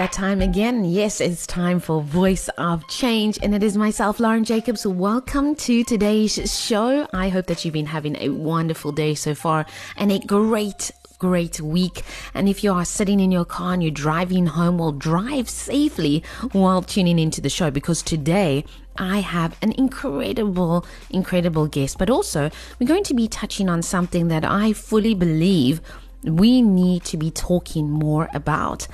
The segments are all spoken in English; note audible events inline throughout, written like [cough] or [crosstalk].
that time again. Yes, it's time for Voice of Change, and it is myself, Lauren Jacobs. Welcome to today's show. I hope that you've been having a wonderful day so far and a great great week. And if you are sitting in your car and you're driving home, well, drive safely while tuning into the show because today I have an incredible, incredible guest. But also, we're going to be touching on something that I fully believe we need to be talking more about.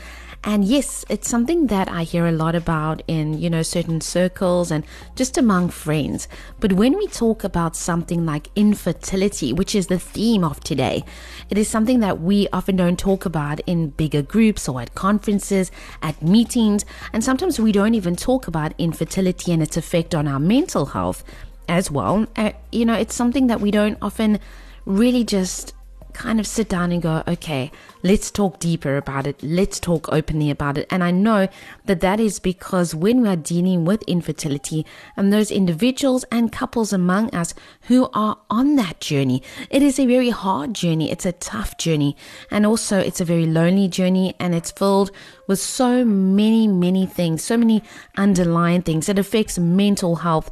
And yes, it's something that I hear a lot about in, you know, certain circles and just among friends. But when we talk about something like infertility, which is the theme of today, it is something that we often don't talk about in bigger groups or at conferences, at meetings, and sometimes we don't even talk about infertility and its effect on our mental health as well. Uh, you know, it's something that we don't often really just kind of sit down and go, okay, let's talk deeper about it. Let's talk openly about it. And I know that that is because when we are dealing with infertility and those individuals and couples among us who are on that journey, it is a very hard journey. It's a tough journey. And also it's a very lonely journey and it's filled with so many, many things, so many underlying things. It affects mental health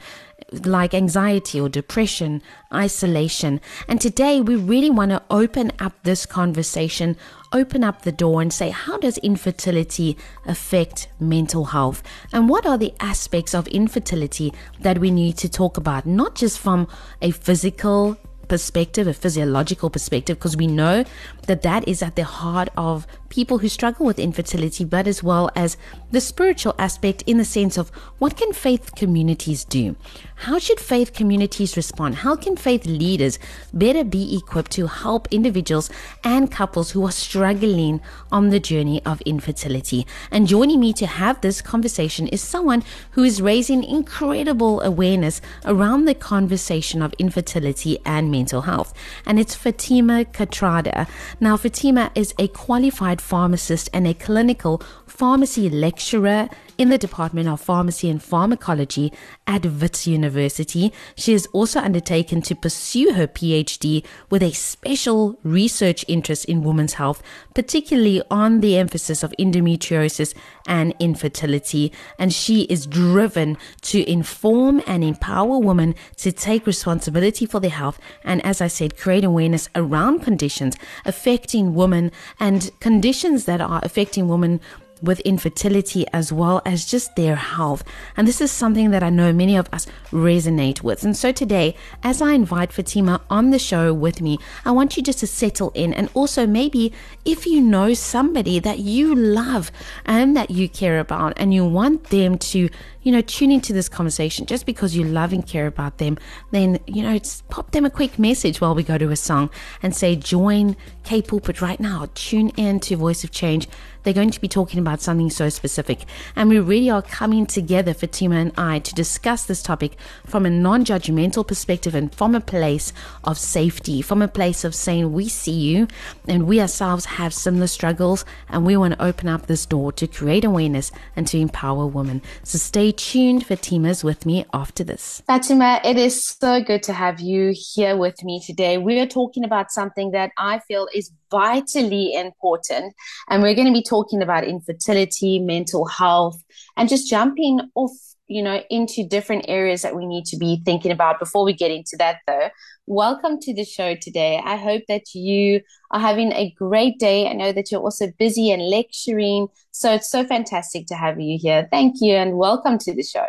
like anxiety or depression, isolation. And today we really want to open up this conversation, open up the door and say, how does infertility affect mental health? And what are the aspects of infertility that we need to talk about, not just from a physical perspective, a physiological perspective, because we know that that is at the heart of people who struggle with infertility, but as well as the spiritual aspect in the sense of what can faith communities do? How should faith communities respond? How can faith leaders better be equipped to help individuals and couples who are struggling on the journey of infertility? And joining me to have this conversation is someone who is raising incredible awareness around the conversation of infertility and mental health. And it's Fatima Kathrada. Now, Fatima is a qualified pharmacist and a clinical pharmacy lecturer in the Department of Pharmacy and Pharmacology at Wits University. She has also undertaken to pursue her PhD with a special research interest in women's health, particularly on the emphasis of endometriosis and infertility. And she is driven to inform and empower women to take responsibility for their health and, as I said, create awareness around conditions affecting women and conditions that are affecting women with infertility as well as just their health. And this is something that I know many of us resonate with. And so today, as I invite Fatima on the show with me, I want you just to settle in and also maybe if you know somebody that you love and that you care about and you want them to you know, tune into this conversation just because you love and care about them, then, you know, pop them a quick message while we go to a song and say, join K Pulpit right now. Tune in to Voice of Change. They're going to be talking about something so specific. And we really are coming together, Fatima and I, to discuss this topic from a non judgmental perspective and from a place of safety, from a place of saying, we see you and we ourselves have similar struggles and we want to open up this door to create awareness and to empower women. So stay tuned. Fatima's with me after this. Fatima, it is so good to have you here with me today. We are talking about something that I feel is vitally important. And we're going to be talking about infertility, mental health, and just jumping off you know into different areas that we need to be thinking about before we get into that though. Welcome to the show today. I hope that you are having a great day. I know that you're also busy and lecturing. So it's so fantastic to have you here. Thank you and welcome to the show.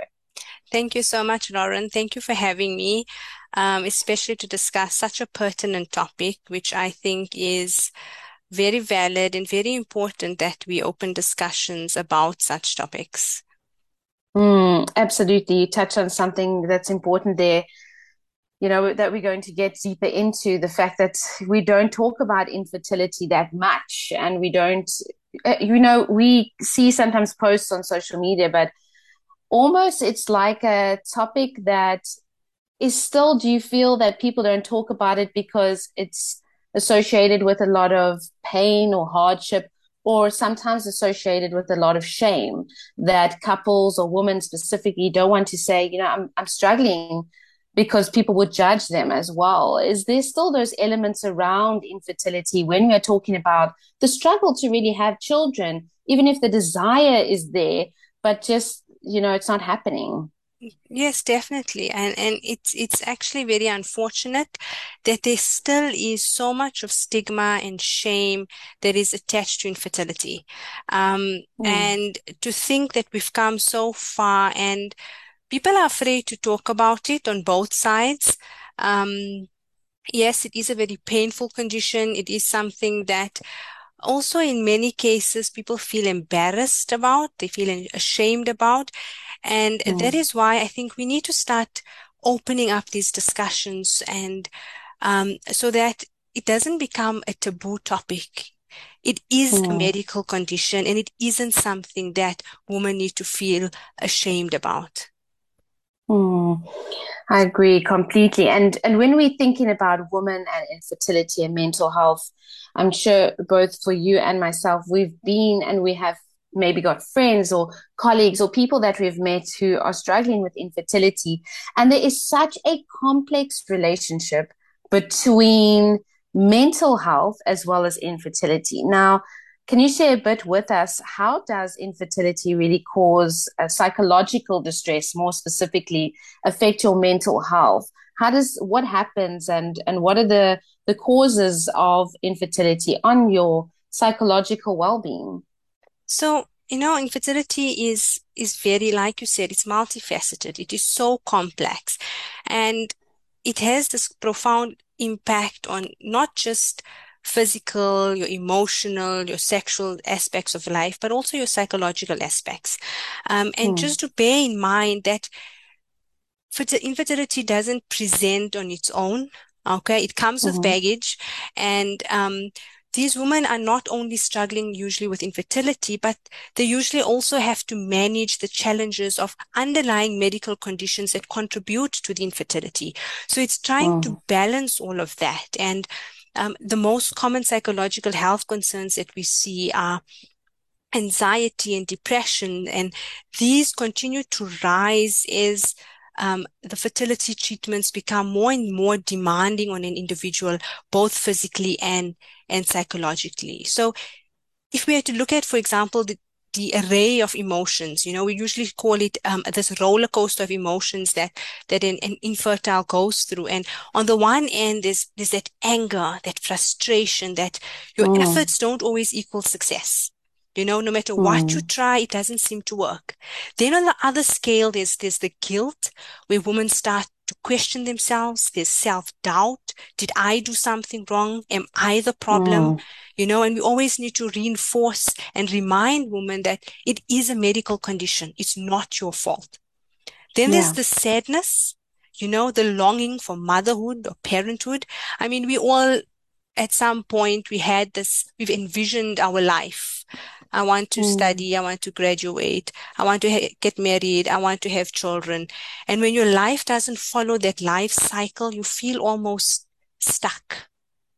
Thank you so much lauren. Thank you for having me um, especially to discuss such a pertinent topic which i think is very valid and very important that we open discussions about such topics Mm, absolutely. You touch on something that's important there, you know, that we're going to get deeper into the fact that we don't talk about infertility that much. And we don't, uh, you know, we see sometimes posts on social media, but almost it's like a topic that is still, do you feel that people don't talk about it because it's associated with a lot of pain or hardship? Or sometimes associated with a lot of shame that couples or women specifically don't want to say, you know, I'm, I'm struggling because people would judge them as well. Is there still those elements around infertility when we're talking about the struggle to really have children, even if the desire is there, but just, you know, it's not happening? Yes, definitely. And and it's it's actually very unfortunate that there still is so much of stigma and shame that is attached to infertility. Um, mm. and to think that we've come so far and people are afraid to talk about it on both sides. Um, yes, it is a very painful condition. It is something that also in many cases people feel embarrassed about, they feel ashamed about. And mm. that is why I think we need to start opening up these discussions and um, so that it doesn't become a taboo topic. It is mm. a medical condition and it isn't something that women need to feel ashamed about. Mm, I agree completely. And and when we're thinking about women and infertility and mental health, I'm sure both for you and myself, we've been and we have maybe got friends or colleagues or people that we've met who are struggling with infertility. And there is such a complex relationship between mental health as well as infertility. Now, can you share a bit with us? How does infertility really cause psychological distress, more specifically, affect your mental health? How does what happens and and what are the the causes of infertility on your psychological well-being? So, you know, infertility is is very, like you said, it's multifaceted. It is so complex, and it has this profound impact on not just physical, your emotional, your sexual aspects of life, but also your psychological aspects. Um, and mm. just to bear in mind that infertility doesn't present on its own. Okay, it comes mm-hmm. with baggage, and um, these women are not only struggling usually with infertility, but they usually also have to manage the challenges of underlying medical conditions that contribute to the infertility. So it's trying to balance all of that. And um, the most common psychological health concerns that we see are anxiety and depression, and these continue to rise as um, the fertility treatments become more and more demanding on an individual, both physically and and psychologically. So, if we had to look at, for example, the the array of emotions. You know, we usually call it um, this roller coaster of emotions that that an, an, infertile goes through. And on the one end, there's there's that anger, that frustration, that your mm. efforts don't always equal success. You know, no matter mm. what you mm. try, it doesn't seem to work. Then on the other scale, there's there's the guilt where women start to question themselves. There's self doubt. Did I do something wrong? Am I the problem? Mm. You know, and we always need to reinforce and remind women that it is a medical condition. It's not your fault. Then yeah. there's the sadness, you know, the longing for motherhood or parenthood. I mean, we all, at some point, we had this, we've envisioned our life. I want to mm. study. I want to graduate. I want to ha- get married. I want to have children. And when your life doesn't follow that life cycle, you feel almost stuck,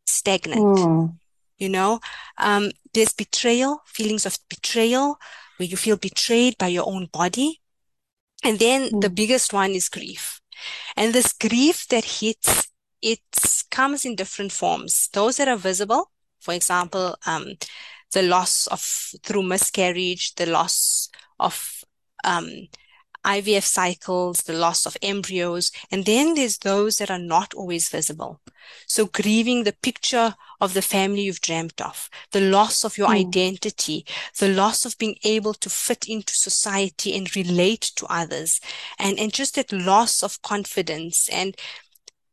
stagnant. Mm. You know, um, there's betrayal, feelings of betrayal, where you feel betrayed by your own body. And then mm. the biggest one is grief. And this grief that hits, it comes in different forms. Those that are visible, for example, um, the loss of through miscarriage, the loss of um, IVF cycles, the loss of embryos, and then there's those that are not always visible. So grieving the picture of the family you've dreamt of, the loss of your mm. identity, the loss of being able to fit into society and relate to others, and, and just that loss of confidence. And,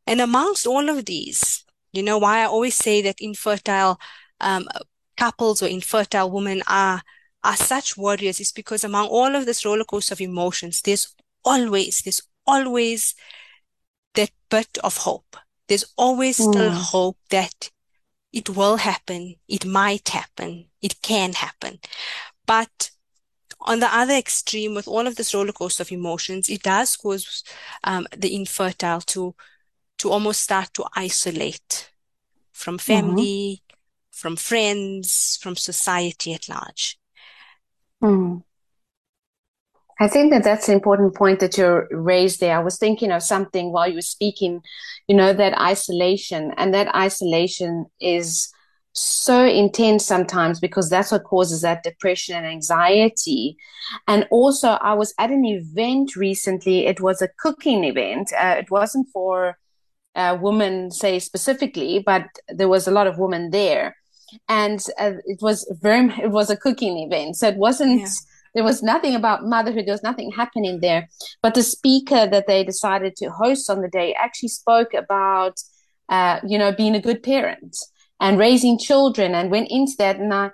and amongst all of these, you know, why I always say that infertile um, couples or infertile women are are such warriors is because among all of this roller coaster of emotions, there's always, there's always that bit of hope. There's always mm. still hope that it will happen. It might happen. It can happen. But on the other extreme, with all of this roller coaster of emotions, it does cause um, the infertile to to almost start to isolate from mm-hmm. family. From friends, from society at large. Mm. I think that that's an important point that you raised there. I was thinking of something while you were speaking, you know, that isolation and that isolation is so intense sometimes because that's what causes that depression and anxiety. And also, I was at an event recently. It was a cooking event. Uh, it wasn't for uh, women, say specifically, but there was a lot of women there, and uh, it was very. It was a cooking event, so it wasn't. Yeah. There was nothing about motherhood. There was nothing happening there. But the speaker that they decided to host on the day actually spoke about, uh, you know, being a good parent and raising children and went into that. And I,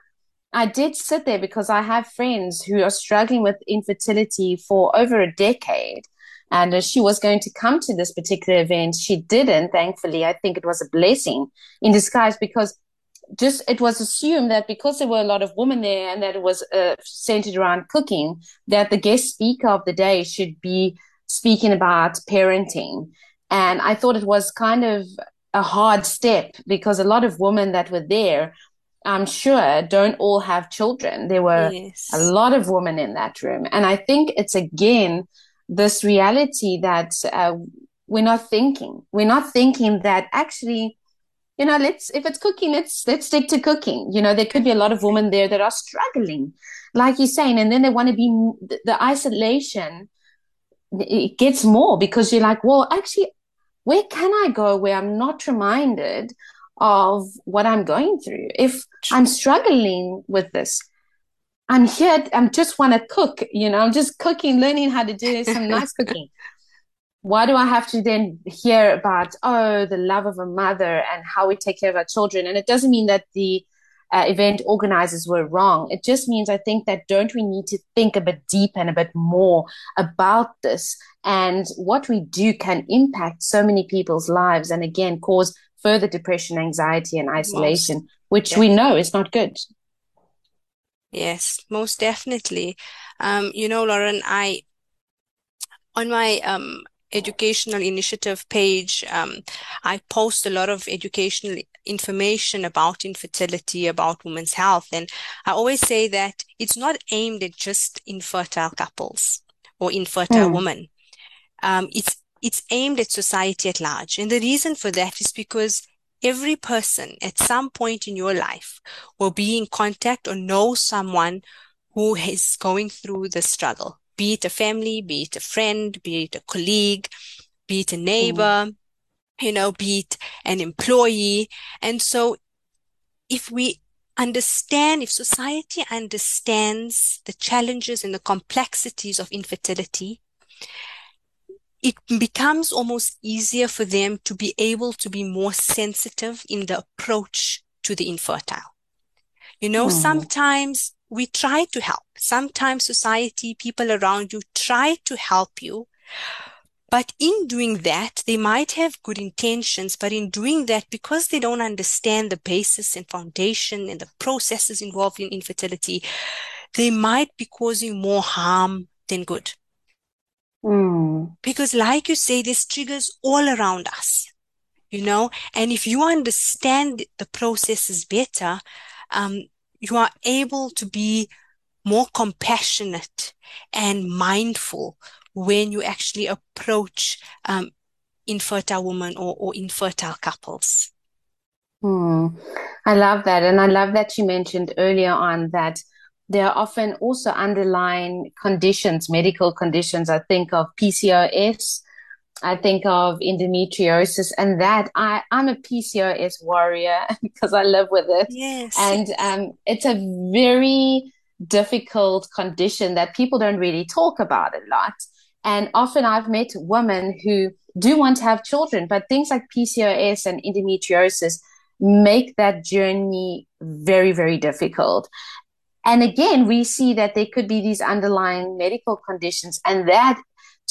I did sit there because I have friends who are struggling with infertility for over a decade. And she was going to come to this particular event. She didn't, thankfully. I think it was a blessing in disguise because just it was assumed that because there were a lot of women there and that it was uh, centered around cooking, that the guest speaker of the day should be speaking about parenting. And I thought it was kind of a hard step because a lot of women that were there, I'm sure, don't all have children. There were yes. a lot of women in that room. And I think it's again this reality that uh, we're not thinking. We're not thinking that actually, you know, let's, if it's cooking, let's, let's stick to cooking. You know, there could be a lot of women there that are struggling, like you're saying, and then they want to be the, the isolation. It gets more because you're like, well, actually, where can I go where I'm not reminded of what I'm going through? If I'm struggling with this, I'm here, i'm just want to cook, you know, I'm just cooking, learning how to do some nice [laughs] cooking. Why do I have to then hear about, oh, the love of a mother and how we take care of our children? And it doesn't mean that the uh, event organizers were wrong. It just means I think that don't we need to think a bit deep and a bit more about this and what we do can impact so many people's lives and again cause further depression, anxiety, and isolation, most which we know is not good. Yes, most definitely. Um, you know, Lauren, I on my um, educational initiative page, um, I post a lot of educational information about infertility, about women's health. And I always say that it's not aimed at just infertile couples or infertile mm. women. Um, it's it's aimed at society at large. And the reason for that is because every person at some point in your life will be in contact or know someone who is going through the struggle, be it a family, be it a friend, be it a colleague, be it a neighbor, mm you know, be it an employee. And so if we understand, if society understands the challenges and the complexities of infertility, it becomes almost easier for them to be able to be more sensitive in the approach to the infertile. You know, mm. sometimes we try to help. Sometimes society, people around you try to help you, but in doing that, they might have good intentions, but in doing that, because they don't understand the basis and foundation and the processes involved in infertility, they might be causing more harm than good. Mm. Because, like you say, there's triggers all around us, you know, and if you understand the processes better, um, you are able to be more compassionate and mindful when you actually approach um, infertile women or, or infertile couples. Hmm. I love that. And I love that you mentioned earlier on that there are often also underlying conditions, medical conditions. I think of PCOS, I think of endometriosis, and that I, I'm a PCOS warrior [laughs] because I live with it. Yes. And um, it's a very difficult condition that people don't really talk about a lot. And often I've met women who do want to have children, but things like PCOS and endometriosis make that journey very, very difficult. And again, we see that there could be these underlying medical conditions, and that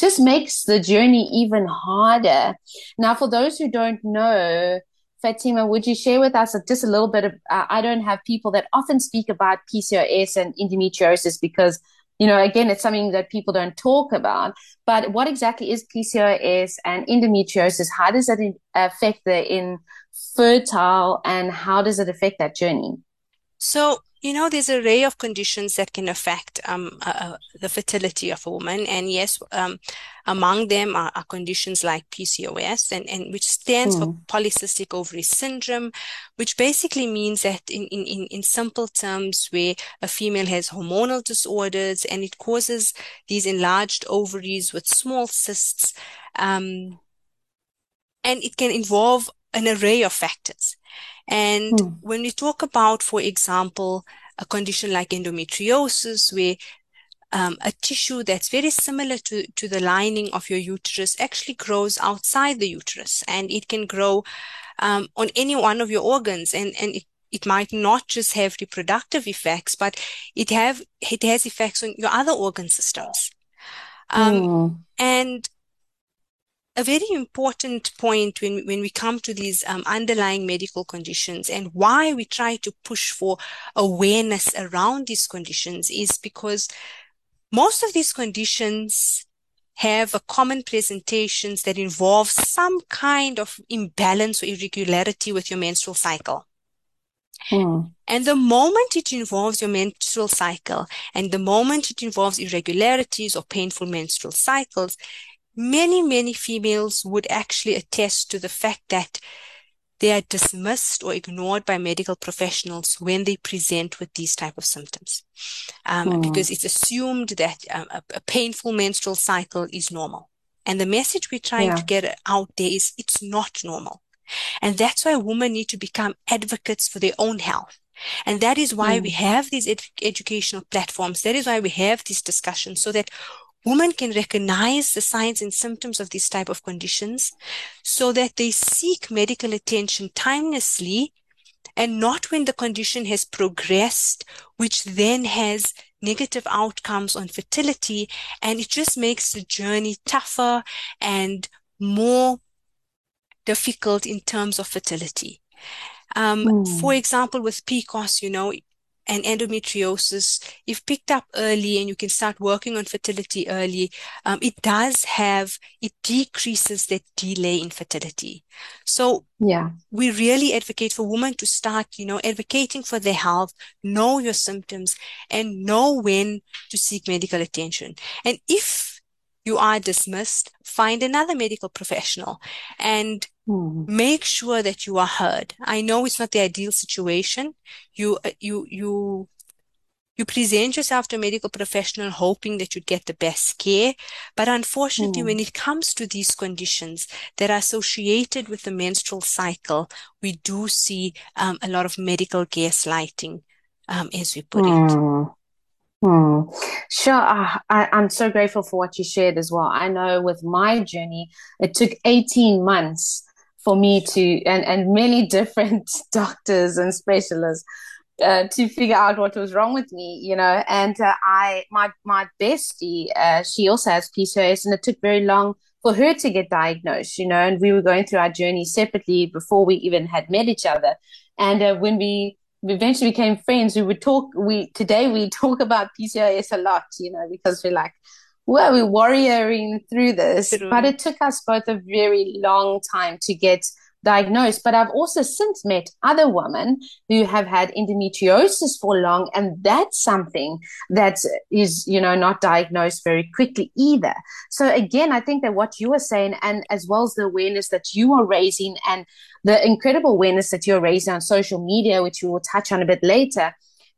just makes the journey even harder. Now, for those who don't know, Fatima, would you share with us just a little bit of? Uh, I don't have people that often speak about PCOS and endometriosis because you know, again, it's something that people don't talk about. But what exactly is PCOS and endometriosis? How does that affect the infertile and how does it affect that journey? So, you know, there's an array of conditions that can affect um, uh, uh, the fertility of a woman. And yes, um, among them are, are, conditions like PCOS, and, and which stands mm. for hmm. polycystic ovary syndrome, which basically means that in, in, in simple terms, where a female has hormonal disorders and it causes these enlarged ovaries with small cysts. Um, and it can involve an array of factors. And hmm. when we talk about, for example, a condition like endometriosis, where um, a tissue that's very similar to, to the lining of your uterus actually grows outside the uterus and it can grow um, on any one of your organs and, and it, it might not just have reproductive effects, but it have it has effects on your other organ systems. Um, mm. And a very important point when, when we come to these um, underlying medical conditions and why we try to push for awareness around these conditions is because most of these conditions have a common presentations that involve some kind of imbalance or irregularity with your menstrual cycle. Hmm. And the moment it involves your menstrual cycle and the moment it involves irregularities or painful menstrual cycles, many, many females would actually attest to the fact that they are dismissed or ignored by medical professionals when they present with these type of symptoms um, hmm. because it's assumed that um, a, a, painful menstrual cycle is normal and the message we're trying yeah. to get out there is it's not normal and that's why women need to become advocates for their own health and that is why mm. we have these ed- educational platforms. That is why we have these discussions so that women can recognize the signs and symptoms of these type of conditions so that they seek medical attention timelessly and not when the condition has progressed, which then has negative outcomes on fertility. And it just makes the journey tougher and more difficult in terms of fertility. Um, mm. For example, with PCOS, you know, and endometriosis, if picked up early and you can start working on fertility early, um, it does have, it decreases that delay in fertility. So yeah, we really advocate for women to start, you know, advocating for their health, know your symptoms and know when to seek medical attention. And if you are dismissed, find another medical professional and Hmm. Make sure that you are heard. I know it's not the ideal situation. You, uh, you, you, you present yourself to a medical professional hoping that you get the best care. But unfortunately, mm. when it comes to these conditions that are associated with the menstrual cycle, we do see um, a lot of medical gaslighting, um, as we put mm. it. Hmm. Hmm. Sure. Uh, I, I'm so grateful for what you shared as well. I know with my journey, it took 18 months for me to and and many [laughs] different doctors and specialists uh, to figure out what was wrong with me, you know. And uh, I, my my bestie, uh, she also has PCOS, and it took very long for her to get diagnosed, you know. And we were going through our journey separately before we even had met each other. And uh, when we eventually became friends, we would talk. We today we [laughs] talk about PCOS a lot, you know, because we're like, well, we're warrioring through this, but it took us both a very long time to get diagnosed. But I've also since met other women who have had endometriosis for long, and that's something that is, you know, not diagnosed very quickly either. So again, I think that what you are saying, and as well as the awareness that you are raising, and the incredible awareness that you're raising on social media, which we will touch on a bit later,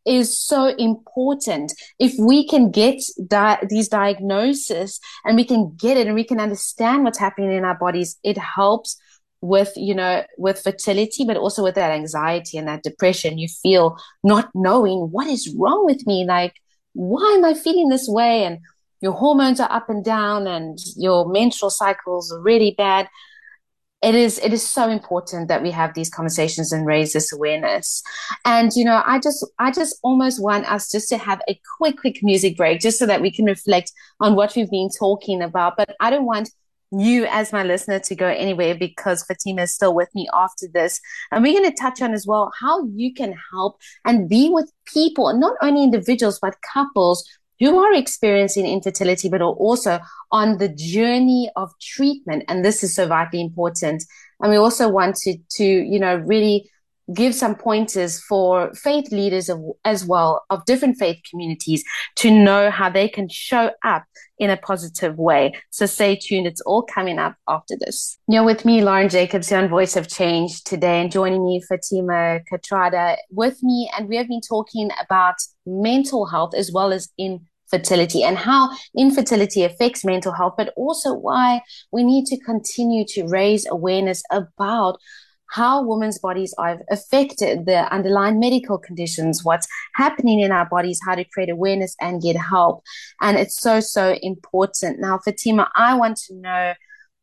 is so important. If we can get di- these diagnoses and we can get it and we can understand what's happening in our bodies, it helps with, you know, with fertility, but also with that anxiety and that depression. You feel not knowing what is wrong with me. Like, why am I feeling this way? And your hormones are up and down and your menstrual cycles are really bad it is it is so important that we have these conversations and raise this awareness and you know i just i just almost want us just to have a quick quick music break just so that we can reflect on what we've been talking about but i don't want you as my listener to go anywhere because Fatima is still with me after this. And we're going to touch on as well how you can help and be with people, not only individuals, but couples who are experiencing infertility, but are also on the journey of treatment. And this is so vitally important. And we also wanted to, you know, really give some pointers for faith leaders of, as well of different faith communities to know how they can show up in a positive way. So stay tuned. It's all coming up after this. You're with me, Lauren Jacobs, here on Voice of Change today and joining me, Fatima Kathrada with me. And we have been talking about mental health as well as in infertility and how infertility affects mental health, but also why we need to continue to raise awareness about how women's bodies are affected, the underlying medical conditions, what's happening in our bodies, how to create awareness and get help. And it's so, so important. Now, Fatima, I want to know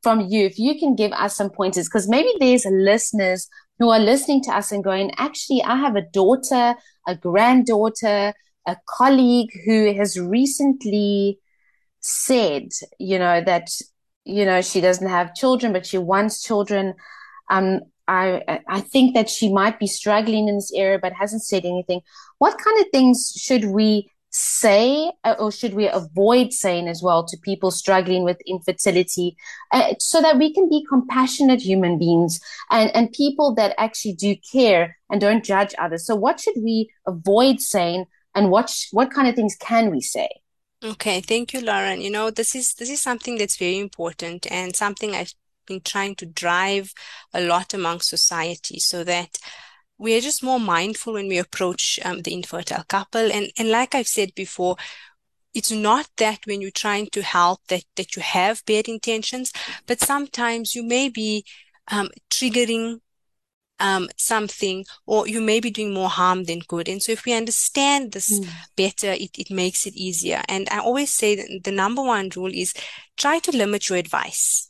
from you if you can give us some pointers, because maybe there's listeners who are listening to us and going, actually, I have a daughter, a granddaughter, a colleague who has recently said, you know, that, you know, she doesn't have children, but she wants children. Um, I I think that she might be struggling in this area, but hasn't said anything. What kind of things should we say, uh, or should we avoid saying as well to people struggling with infertility, uh, so that we can be compassionate human beings and and people that actually do care and don't judge others. So, what should we avoid saying, and what sh- what kind of things can we say? Okay, thank you, Lauren. You know, this is this is something that's very important and something I been trying to drive a lot among society so that we are just more mindful when we approach um, the infertile couple. And, and like I've said before, it's not that when you're trying to help that, that you have bad intentions, but sometimes you may be um, triggering um, something, or you may be doing more harm than good. And so if we understand this mm. better, it, it makes it easier. And I always say the number one rule is try to limit your advice.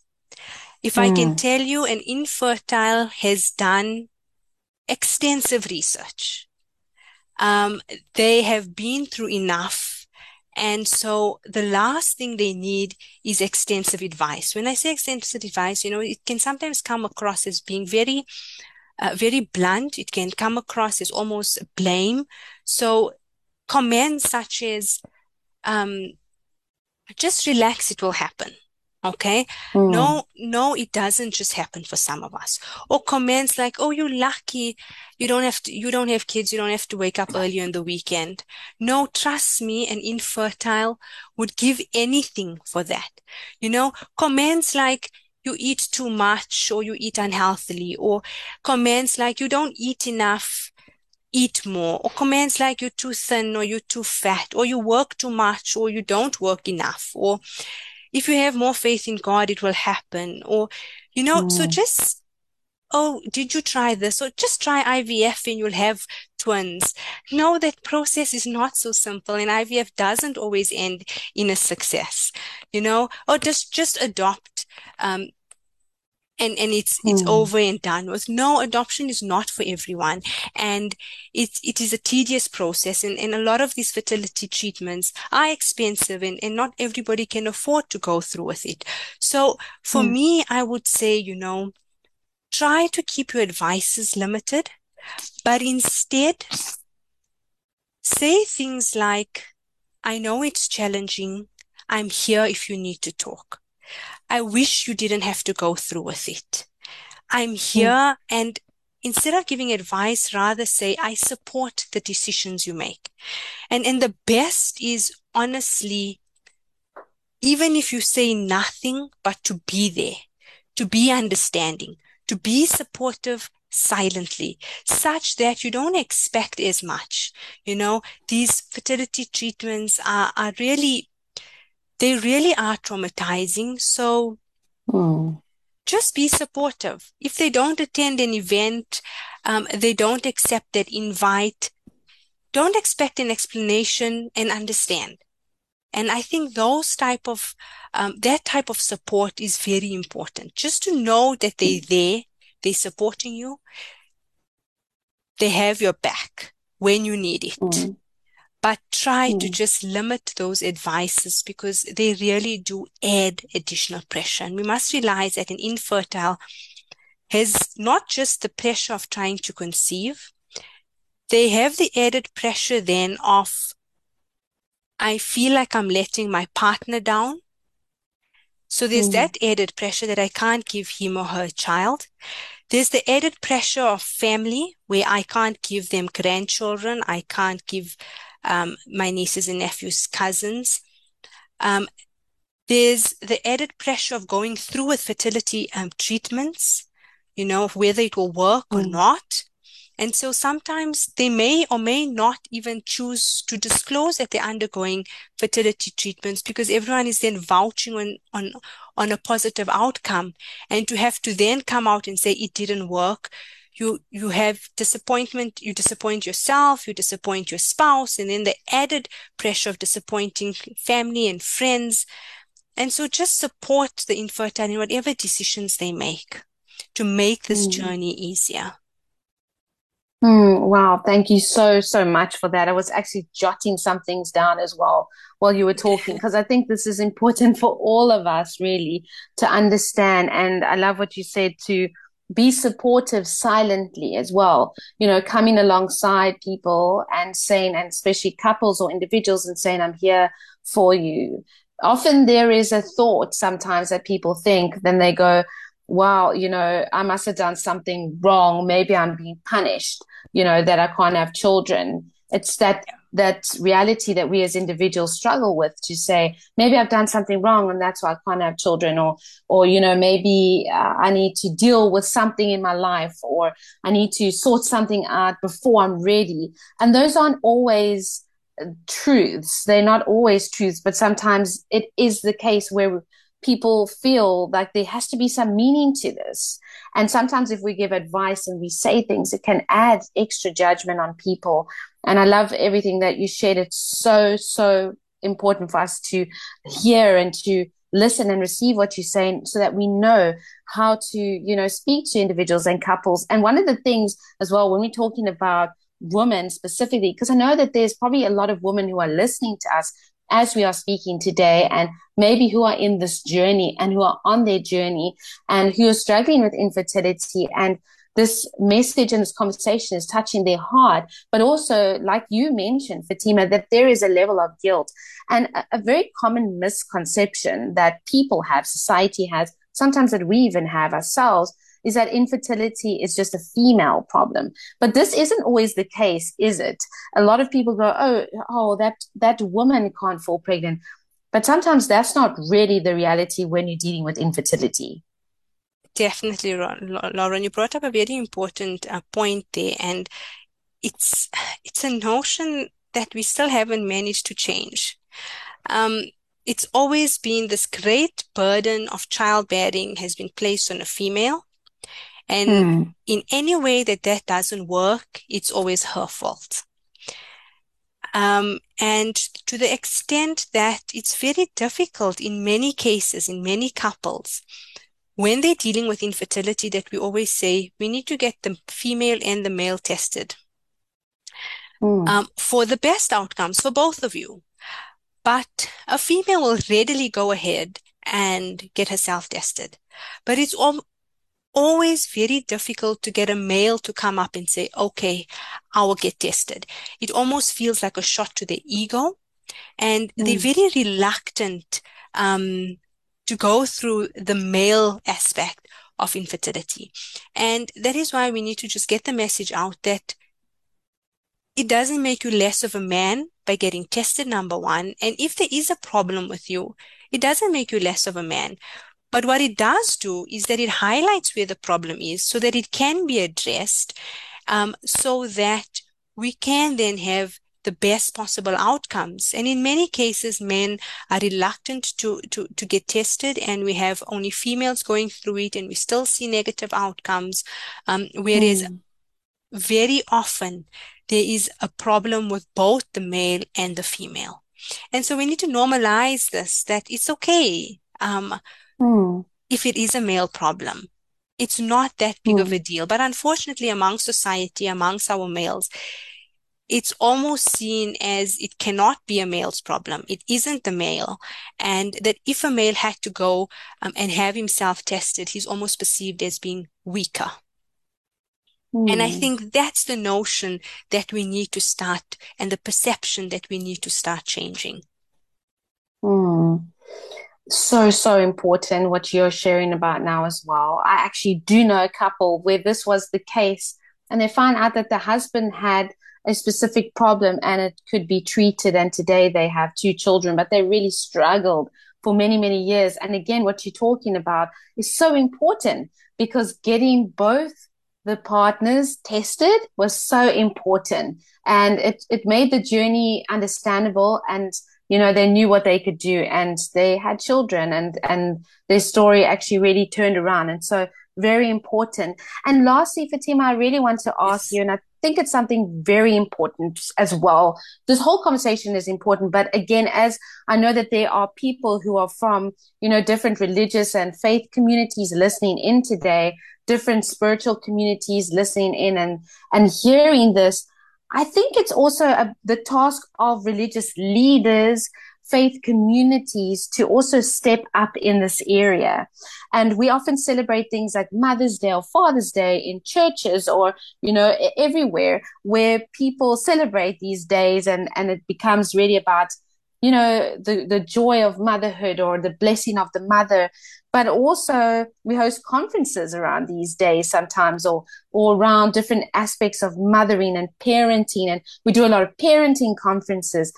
If mm. I can hmm. tell you an infertile has done extensive research, um, they have been through enough. And so the last thing they need is extensive advice. When I say extensive advice, you know, it can sometimes come across as being very, uh, very blunt. It can come across as almost blame. So comments such as, um, just relax, it will happen. Okay. Mm. No, no, it doesn't just happen for some of us. Or comments like, oh, you're lucky. You don't have to, you don't have kids. You don't have to wake up early on the weekend. No, trust me, an infertile would give anything for that. You know, comments like, you eat too much or you eat unhealthily or comments like you don't eat enough eat more or comments like you're too thin or you're too fat or you work too much or you don't work enough or if you have more faith in God, it will happen. Or, you know, mm. so just, oh, did you try this? Or just try IVF and you'll have twins. No, that process is not so simple and IVF doesn't always end in a success, you know, or just, just adopt. Um, and and it's it's mm. over and done with. No, adoption is not for everyone, and it it is a tedious process, and and a lot of these fertility treatments are expensive, and and not everybody can afford to go through with it. So for mm. me, I would say, you know, try to keep your advices limited, but instead say things like, "I know it's challenging. I'm here if you need to talk." I wish you didn't have to go through with it. I'm hmm. here and instead of giving advice, rather say, I support the decisions you make. And, and the best is honestly, even if you say nothing, but to be there, to be understanding, to be supportive silently, such that you don't expect as much. You know, these fertility treatments are, are really they really are traumatizing. So mm. just be supportive. If they don't attend an event, um, they don't accept that invite, don't expect an explanation and understand. And I think those type of, um, that type of support is very important. Just to know that they're there, they're supporting you, they have your back when you need it. Mm but try mm. to hmm. just limit those advices because they really do add additional pressure. And we must realize that an infertile has not just the pressure of trying to conceive, they have the added pressure then of I feel like I'm letting my partner down. So there's Mm. that added pressure that I can't give him or her child. There's the added pressure of family where I can't give them grandchildren. I can't give um, my nieces and nephews cousins. Um, there's the added pressure of going through with fertility um, treatments, you know, whether it will work or Mm. not. And so sometimes they may or may not even choose to disclose that they're undergoing fertility treatments because everyone is then vouching on, on, on a positive outcome. And to have to then come out and say it didn't work, you, you have disappointment, you disappoint yourself, you disappoint your spouse, and then the added pressure of disappointing family and friends. And so just support the infertile in whatever decisions they make to make this Mm. journey easier. Hmm, wow, thank you so, so much for that. I was actually jotting some things down as well while you were talking, [laughs] because I think this is important for all of us really to understand. And I love what you said to be supportive silently as well, you know, coming alongside people and saying, and especially couples or individuals and saying, I'm here for you. Often there is a thought sometimes that people think, then they go, wow, you know, I must have done something wrong. Maybe I'm being punished, you know, that I can't have children. It's that that reality that we as individuals struggle with to say, maybe I've done something wrong and that's why I can't have children, or or you know, maybe uh, I need to deal with something in my life, or I need to sort something out before I'm ready. And those aren't always uh, truths. They're not always truths, but sometimes it is the case where people feel like there has to be some meaning to this. And sometimes if we give advice and we say things, it can add extra judgment on people. And I love everything that you shared. It's so, so important for us to hear and to listen and receive what you're saying so that we know how to, you know, speak to individuals and couples. And one of the things as well, when we're talking about women specifically, because I know that there's probably a lot of women who are listening to us as we are speaking today and maybe who are in this journey and who are on their journey and who are struggling with infertility and this message and this conversation is touching their heart, but also, like you mentioned, Fatima, that there is a level of guilt and a, a very common misconception that people have, society has, sometimes that we even have ourselves, is that infertility is just a female problem. But this isn't always the case, is it? A lot of people go, oh, oh, that that woman can't fall pregnant. But sometimes that's not really the reality when you're dealing with infertility. Definitely, Lauren, you brought up a very important uh, point there, and it's it's a notion that we still haven't managed to change. Um, it's always been this great burden of childbearing has been placed on a female. And Hmm. in any way that that doesn't work, it's always her fault. Um, and to the extent that it's very difficult in many cases, in many couples, when they're dealing with infertility, that we always say we need to get the female and the male tested Hmm. um, for the best outcomes for both of you. But a female will readily go ahead and get herself tested. But it's al always very difficult to get a male to come up and say, okay, I will get tested. It almost feels like a shot to their ego. And they're Mm. very reluctant um, to go through the male aspect of infertility. And that is why we need to just get the message out that it doesn't make you less of a man by getting tested, number one. And if there is a problem with you, it doesn't make you less of a man. But what it does do is that it highlights where the problem is so that it can be addressed, um, so that we can then have the best possible outcomes. And in many cases, men are reluctant to, to, to get tested, and we have only females going through it, and we still see negative outcomes. Um, whereas Hmm. very often there is a problem with both the male and the female. And so we need to normalize this, that it's okay. Um, Hmm. if it is a male problem. It's not that big of Hmm. a deal. But unfortunately, among society, amongst our males, it's almost seen as it cannot be a male's problem. It isn't the male. And that if a male had to go um, and have himself tested, he's almost perceived as being weaker. And I Hmm. think that's the notion that we need to start and the perception that we need to start changing. Mm. So, so important what you're sharing about now as well. I actually do know a couple where this was the case, and they found out that the husband had a specific problem and it could be treated. And today they have two children, but they really struggled for many, many years. And again, what you're talking about is so important because getting both the partners tested was so important and it, it made the journey understandable and you know they knew what they could do and they had children and and their story actually really turned around and so very important. And lastly fatima i really want to ask you and i think it's something very important as well. This whole conversation is important but again as i know that there are people who are from you know different religious and faith communities listening in today different spiritual communities listening in and and hearing this I think it's also a, the task of religious leaders, faith communities to also step up in this area. And we often celebrate things like Mother's Day or Father's Day in churches or, you know, everywhere where people celebrate these days and, and it becomes really about you know the the joy of motherhood or the blessing of the mother. But also we host conferences around these days sometimes or or around different aspects of mothering and parenting. And we do a lot of parenting conferences.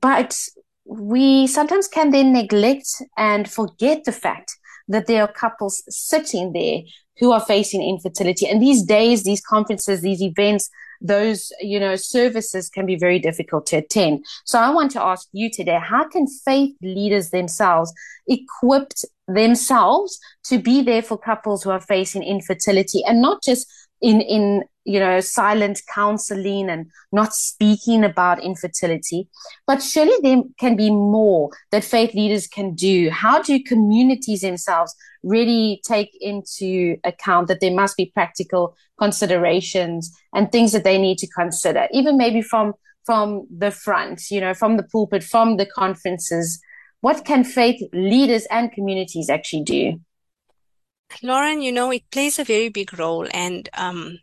But we sometimes can then neglect and forget the fact that there are couples sitting there who are facing infertility. And these days these conferences these events those you know services can be very difficult to attend. So i want to ask you today how can faith leaders themselves equip themselves to be there for couples who are facing infertility and not just in in you know silent counseling and not speaking about infertility. But surely there can be more that faith leaders can do. How do communities themselves really take into account that there must be practical considerations and things that they need to consider even maybe from from the front you know from the pulpit from the conferences? What can faith leaders and communities actually do Lauren, you know, it plays a very big role. And um,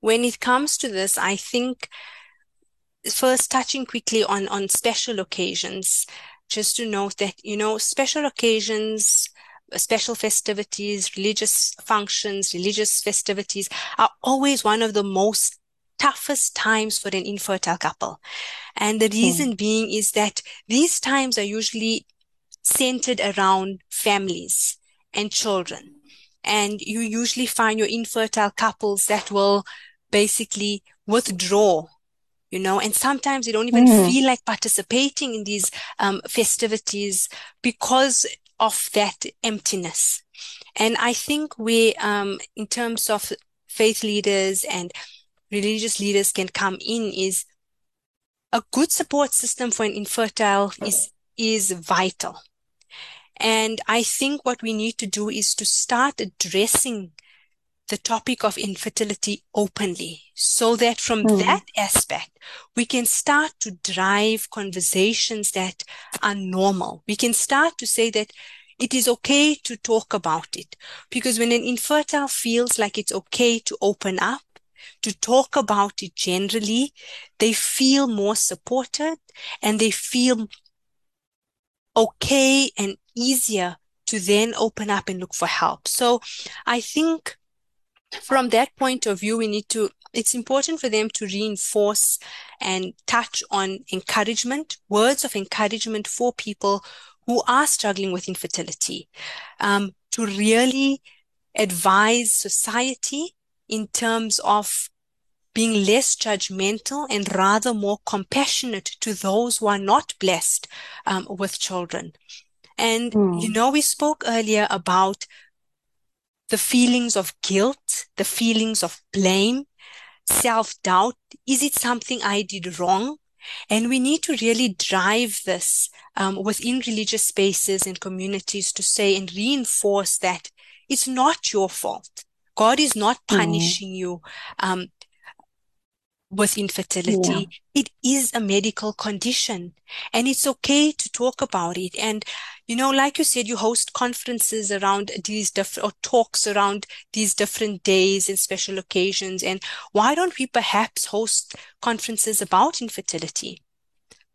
when it comes to this, I think first touching quickly on, on special occasions, just to note that, you know, special occasions, special festivities, religious functions, religious festivities are always one of the most toughest times for an infertile couple. And the hmm. reason mm. being is that these times are usually centered around families and children. And you usually find your infertile couples that will basically withdraw you know, and sometimes they don't even mm. feel like participating in these um, festivities because of that emptiness. And I think we, um, in terms of faith leaders and religious leaders can come in is a good support system for an infertile is, is vital. And I think what we need to do is to start addressing the topic of infertility openly so that from mm. that aspect, we can start to drive conversations that are normal. We can start to say that it is okay to talk about it because when an infertile feels like it's okay to open up, to talk about it generally, they feel more supported and they feel okay and easier to then open up and look for help. So I think from that point of view, we need to, it's important for them to reinforce and touch on encouragement, words of encouragement for people who are struggling with infertility, um, to really advise society in terms of being less judgmental and rather more compassionate to those who are not blessed um, with children. And, mm. you know, we spoke earlier about the feelings of guilt, the feelings of blame, self doubt. Is it something I did wrong? And we need to really drive this um, within religious spaces and communities to say and reinforce that it's not your fault. God is not hmm. punishing mm. you. Um, with infertility. Yeah. It is a medical condition and it's okay to talk about it. And, you know, like you said, you host conferences around these different or talks around these different days and special occasions. And why don't we perhaps host conferences about infertility?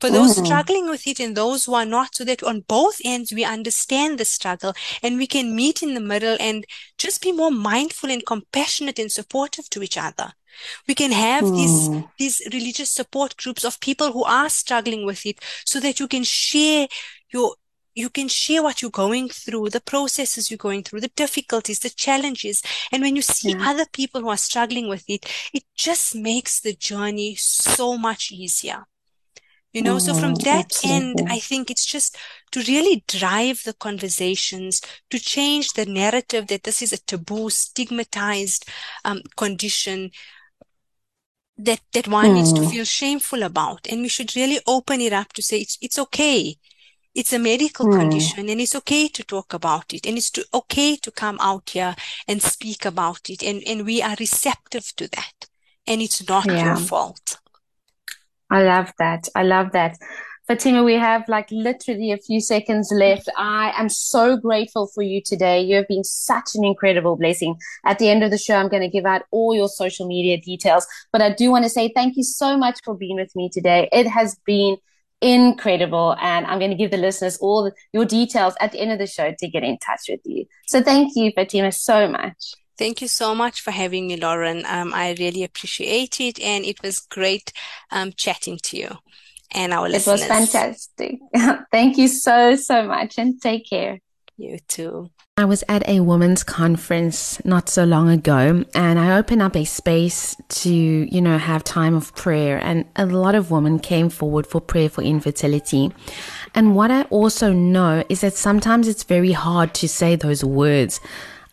for those mm. struggling with it and those who are not, so that on both ends we understand the struggle and we can meet in the middle and just be more mindful and compassionate and supportive to each other. We can have mm. these, these religious support groups of people who are struggling with it so that you can share your you can share what you're going through, the processes you're going through, the difficulties, the challenges. And when you see yeah. other people who are struggling with it, it just makes the journey so much easier. You know, mm, so from mm, that absolutely. end, I think it's just to really drive the conversations, to change the narrative that this is a taboo, stigmatized um, condition that that one mm. needs to mm. feel shameful about, and we should really open it up to say it's it's okay it's a medical mm. condition and it's okay to talk about it and it's to, okay to come out here and speak about it and, and we are receptive to that and it's not yeah. your fault i love that i love that Fatima, we have like literally a few seconds left. I am so grateful for you today. You have been such an incredible blessing. At the end of the show, I'm going to give out all your social media details, but I do want to say thank you so much for being with me today. It has been incredible. And I'm going to give the listeners all the, your details at the end of the show to get in touch with you. So thank you, Fatima, so much. Thank you so much for having me, Lauren. Um, I really appreciate it. And it was great um, chatting to you and our listeners. It was fantastic. [laughs] Thank you so, so much and take care. You too. I was at a women's conference not so long ago and I opened up a space to, you know, have time of prayer and a lot of women came forward for prayer for infertility. And what I also know is that sometimes it's very hard to say those words.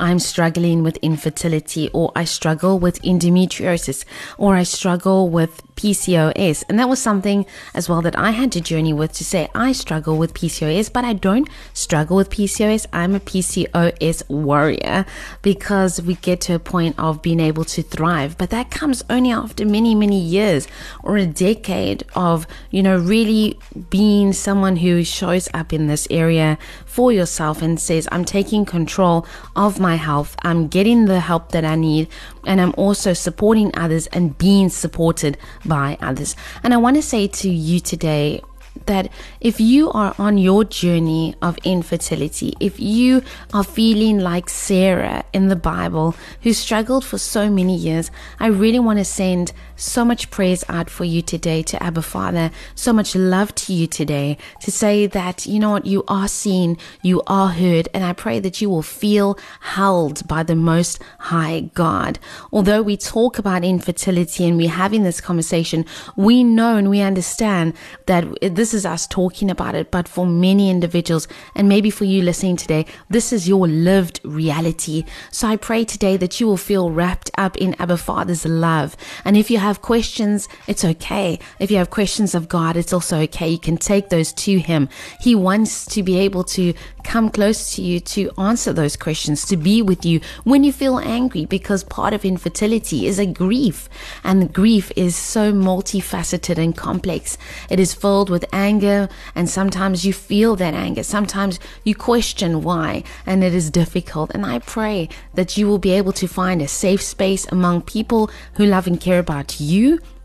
I'm struggling with infertility or I struggle with endometriosis or I struggle with PCOS. And that was something as well that I had to journey with to say, I struggle with PCOS, but I don't struggle with PCOS. I'm a PCOS warrior because we get to a point of being able to thrive. But that comes only after many, many years or a decade of, you know, really being someone who shows up in this area for yourself and says, I'm taking control of my health. I'm getting the help that I need and I'm also supporting others and being supported by others. And I want to say to you today that if you are on your journey of infertility, if you are feeling like Sarah in the Bible who struggled for so many years, I really want to send so much praise out for you today to Abba Father, so much love to you today to say that, you know what, you are seen, you are heard, and I pray that you will feel held by the Most High God. Although we talk about infertility and we're having this conversation, we know and we understand that this is us talking about it, but for many individuals, and maybe for you listening today, this is your lived reality. So I pray today that you will feel wrapped up in Abba Father's love. And if you have questions, it's okay. If you have questions of God, it's also okay. You can take those to Him. He wants to be able to come close to you to answer those questions, to be with you when you feel angry, because part of infertility is a grief. And grief is so multifaceted and complex. It is filled with anger, and sometimes you feel that anger. Sometimes you question why, and it is difficult. And I pray that you will be able to find a safe space among people who love and care about you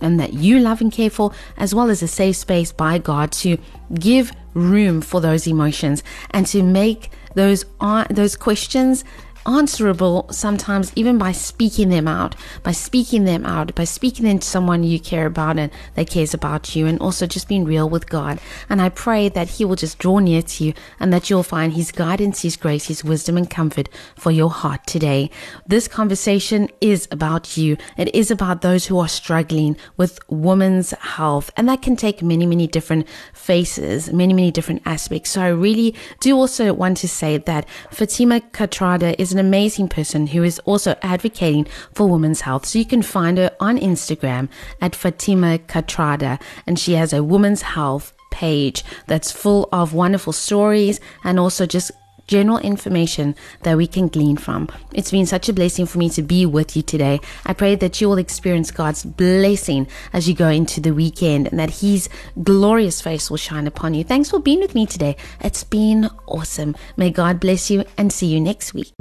and that you love and care for, as well as a safe space by God to give room for those emotions and to make those uh, those questions answerable sometimes even by speaking them out, by speaking them out, by speaking them to someone you care about and that cares about you, and also just being real with God. And I pray that He will just draw near to you and that you'll find His guidance, His grace, His wisdom, and comfort for your heart today. This conversation is about you. It is about those who are struggling with women's health, and that can take many, many different faces, many, many different aspects. So I really do also want to say that Fatima Kathrada is an amazing person who is also advocating for women's health. So you can find her on Instagram at Fatima Kathrada, and she has a women's health page that's full of wonderful stories and also just general information that we can glean from. It's been such a blessing for me to be with you today. I pray that you will experience God's blessing as you go into the weekend and that His glorious face will shine upon you. Thanks for being with me today. It's been awesome. May God bless you and see you next week.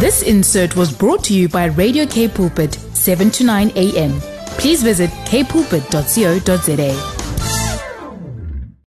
This insert was brought to you by Radio K Pulpit, 7 to 9 a.m. please visit kpulpit.co.za.